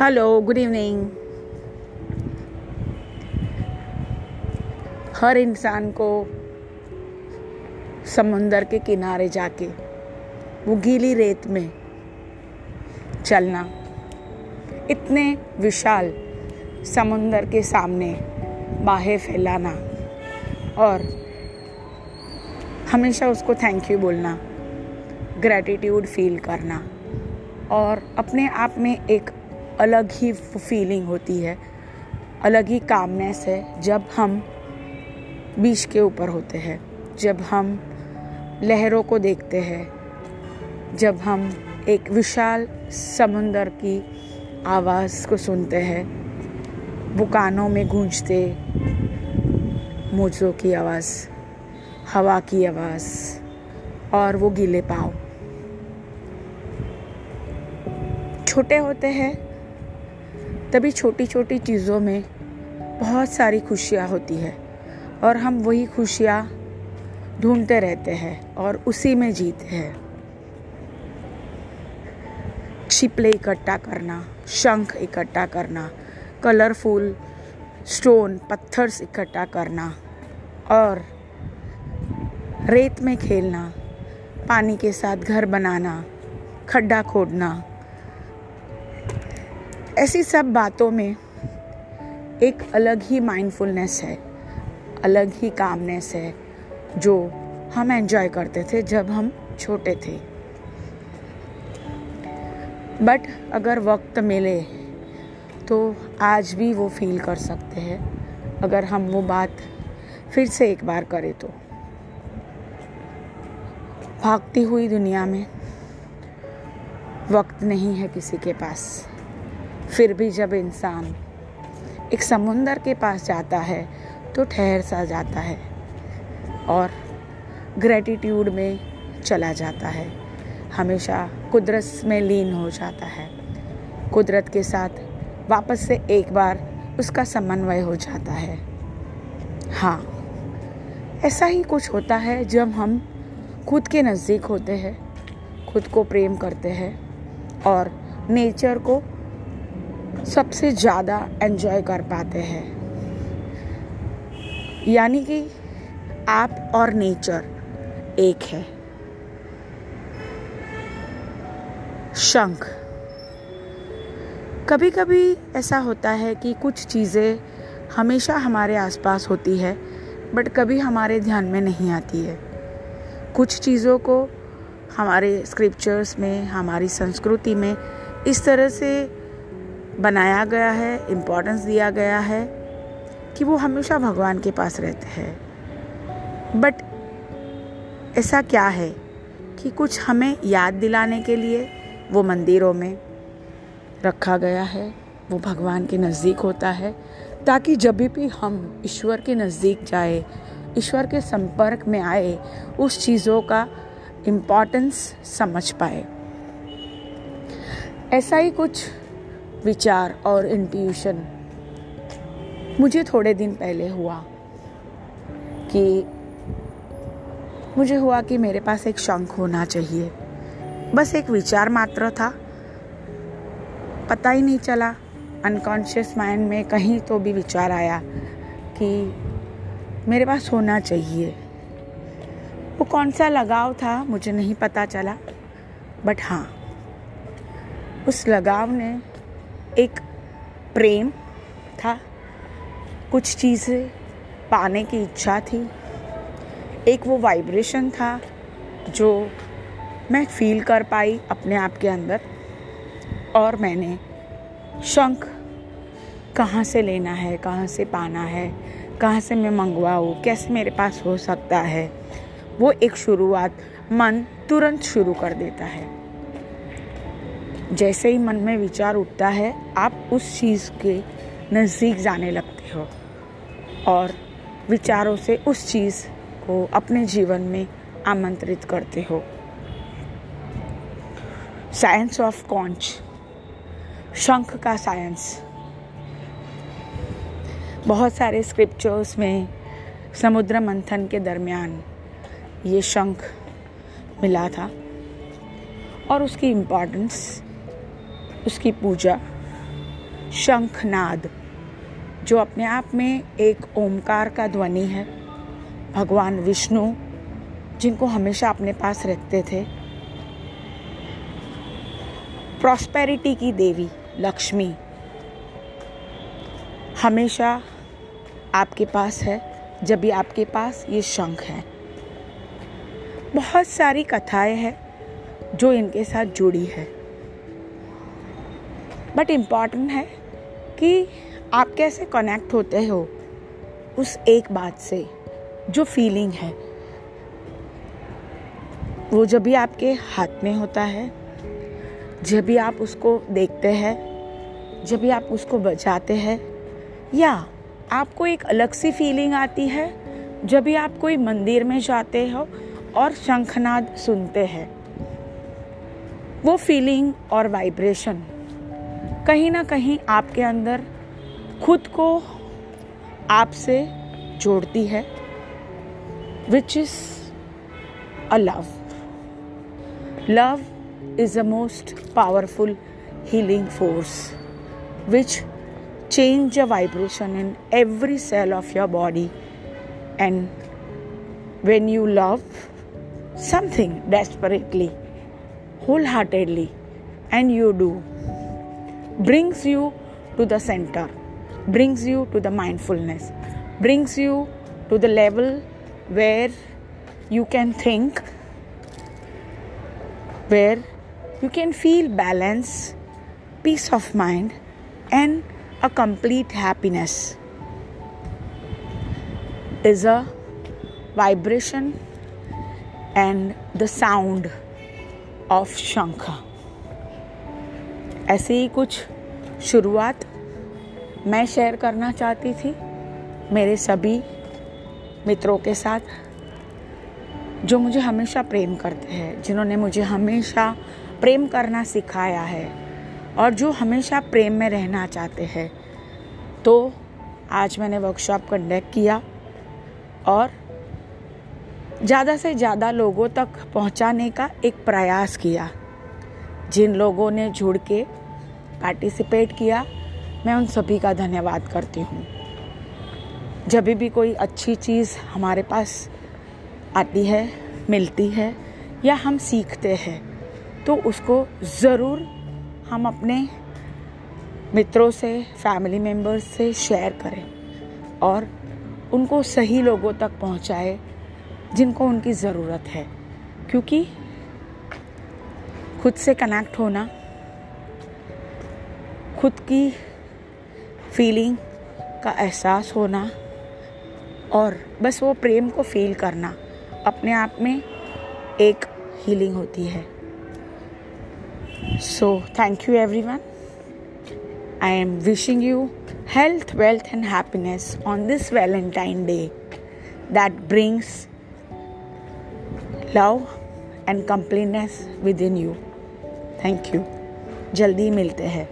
Hello good evening हर इंसान को समुंदर के किनारे जाके, वो गीली रेत में चलना इतने विशाल समुंदर के सामने बाहें फैलाना और हमेशा उसको थैंक यू बोलना ग्रैटिट्यूड फील करना और अपने आप में एक अलग ही फीलिंग होती है, अलग ही कामनेस है, जब हम बीच के ऊपर होते हैं, जब हम लहरों को देखते हैं, जब हम एक विशाल समुंदर की आवाज़ को सुनते हैं वो कानों में गूंजते मोजों की आवाज़, हवा की आवाज़, और वो गीले पाँव। छोटे होते हैं तभी छोटी छोटी चीज़ों में बहुत सारी खुशियाँ होती है और हम वही खुशियाँ ढूंढते रहते हैं और उसी में जीते हैं। छिपले इकट्ठा करना, शंख इकट्ठा करना, कलरफुल स्टोन, पत्थर्स इकट्ठा करना और रेत में खेलना, पानी के साथ घर बनाना, खड्डा खोदना ऐसी सब बातों में एक अलग ही माइंडफुलनेस है, अलग ही कामनेस है, जो हम एंजॉय करते थे जब हम छोटे थे। बट अगर वक्त मिले तो आज भी वो फील कर सकते हैं, अगर हम वो बात फिर से एक बार करें तो। भागती हुई दुनिया में वक्त नहीं है किसी के पास। फिर भी जब इंसान एक समुंदर के पास जाता है तो ठहर सा जाता है और ग्रेटिट्यूड में चला जाता है। हमेशा कुदरत में लीन हो जाता है। कुदरत के साथ वापस से एक बार उसका समन्वय हो जाता है। हाँ ऐसा ही कुछ होता है जब हम खुद के नज़दीक होते हैं, खुद को प्रेम करते हैं और नेचर को सबसे ज़्यादा एंजॉय कर पाते हैं। यानी कि आप और नेचर एक है। शंख। कभी कभी ऐसा होता है कि कुछ चीज़ें हमेशा हमारे आसपास होती है बट कभी हमारे ध्यान में नहीं आती है। कुछ चीज़ों को हमारे स्क्रिप्चर्स में, हमारी संस्कृति में इस तरह से बनाया गया है इम्पोर्टेंस दिया गया है कि वो हमेशा भगवान के पास रहते हैं। बट ऐसा क्या है कि कुछ हमें याद दिलाने के लिए वो मंदिरों में रखा गया है, वो भगवान के नज़दीक होता है, ताकि जब भी हम ईश्वर के नज़दीक जाए, ईश्वर के संपर्क में आए, उस चीज़ों का इम्पोर्टेंस समझ पाए। ऐसा ही कुछ विचार और इंट्यूशन मुझे थोड़े दिन पहले हुआ कि, मुझे हुआ कि मेरे पास एक शंख होना चाहिए। बस एक विचार मात्र था। पता ही नहीं चला। अनकॉन्शियस माइंड में कहीं तो भी विचार आया कि मेरे पास होना चाहिए। वो कौन सा लगाव था, मुझे नहीं पता चला। बट हाँ उस लगाव ने एक प्रेम था। कुछ चीज़ें पाने की इच्छा थी। एक वो वाइब्रेशन था जो मैं फील कर पाई अपने आप के अंदर। और मैंने शंख कहाँ से लेना है, कहाँ से पाना है, कहाँ से मैं मंगवाऊँ, कैसे मेरे पास हो सकता है, वो एक शुरुआत मन तुरंत शुरू कर देता है। जैसे ही मन में विचार उठता है, आप उस चीज़ के नज़दीक जाने लगते हो। और विचारों से उस चीज़ को अपने जीवन में आमंत्रित करते हो। साइंस ऑफ़ कॉन्च शंख का साइंस बहुत सारे स्क्रिप्चर्स में समुद्र मंथन के दरमियान ये शंख मिला था। और उसकी इम्पोर्टेंस उसकी पूजा शंखनाद, जो अपने आप में एक ओमकार का ध्वनि है। भगवान विष्णु, जिनको हमेशा अपने पास रखते थे। प्रॉस्पेरिटी की देवी, लक्ष्मी, हमेशा आपके पास है। जब भी आपके पास ये शंख है। बहुत सारी कथाएँ हैं, जो इनके साथ जुड़ी है। बट इंपॉर्टेंट है कि आप कैसे कनेक्ट होते हो उस एक बात से, जो फीलिंग है। वो जब भी आपके हाथ में होता है, जब भी आप उसको देखते हैं, जब भी आप उसको बजाते हैं, या आपको एक अलग सी फीलिंग आती है, जब भी आप कोई मंदिर में जाते हो और शंखनाद सुनते हैं, वो फीलिंग और वाइब्रेशन कहीं ना कहीं आपके अंदर खुद को आपसे जोड़ती है which is a love love is a most powerful healing force which change a vibration in every cell of your body and when you love something desperately wholeheartedly and you do brings you to the center brings you to the mindfulness brings you to the level where you can think where you can feel balance, peace of mind, and a complete happiness. Is a vibration and the sound of शंखा ऐसे ही कुछ शुरुआत मैं share करना चाहती थी मेरे सभी मित्रों के साथ, जो मुझे हमेशा प्रेम करते हैं, जिन्होंने मुझे हमेशा प्रेम करना सिखाया है और जो हमेशा प्रेम में रहना चाहते हैं। तो आज मैंने वर्कशॉप कंडक्ट किया और ज़्यादा से ज़्यादा लोगों तक पहुँचाने का एक प्रयास किया। जिन लोगों ने जुड़ के पार्टिसिपेट किया, मैं उन सभी का धन्यवाद करती हूँ। जब भी कोई अच्छी चीज़ हमारे पास आती है, मिलती है या हम सीखते हैं तो उसको ज़रूर हम अपने मित्रों से फैमिली मेंबर्स से शेयर करें और उनको सही लोगों तक पहुँचाए जिनको उनकी ज़रूरत है। क्योंकि खुद से कनेक्ट होना, खुद की फीलिंग का एहसास होना और बस वो प्रेम को फील करना, अपने आप में एक हीलिंग होती है। So thank you everyone I am wishing you health wealth and happiness on this Valentine day that brings love and completeness within you thank you जल्दी मिलते हैं।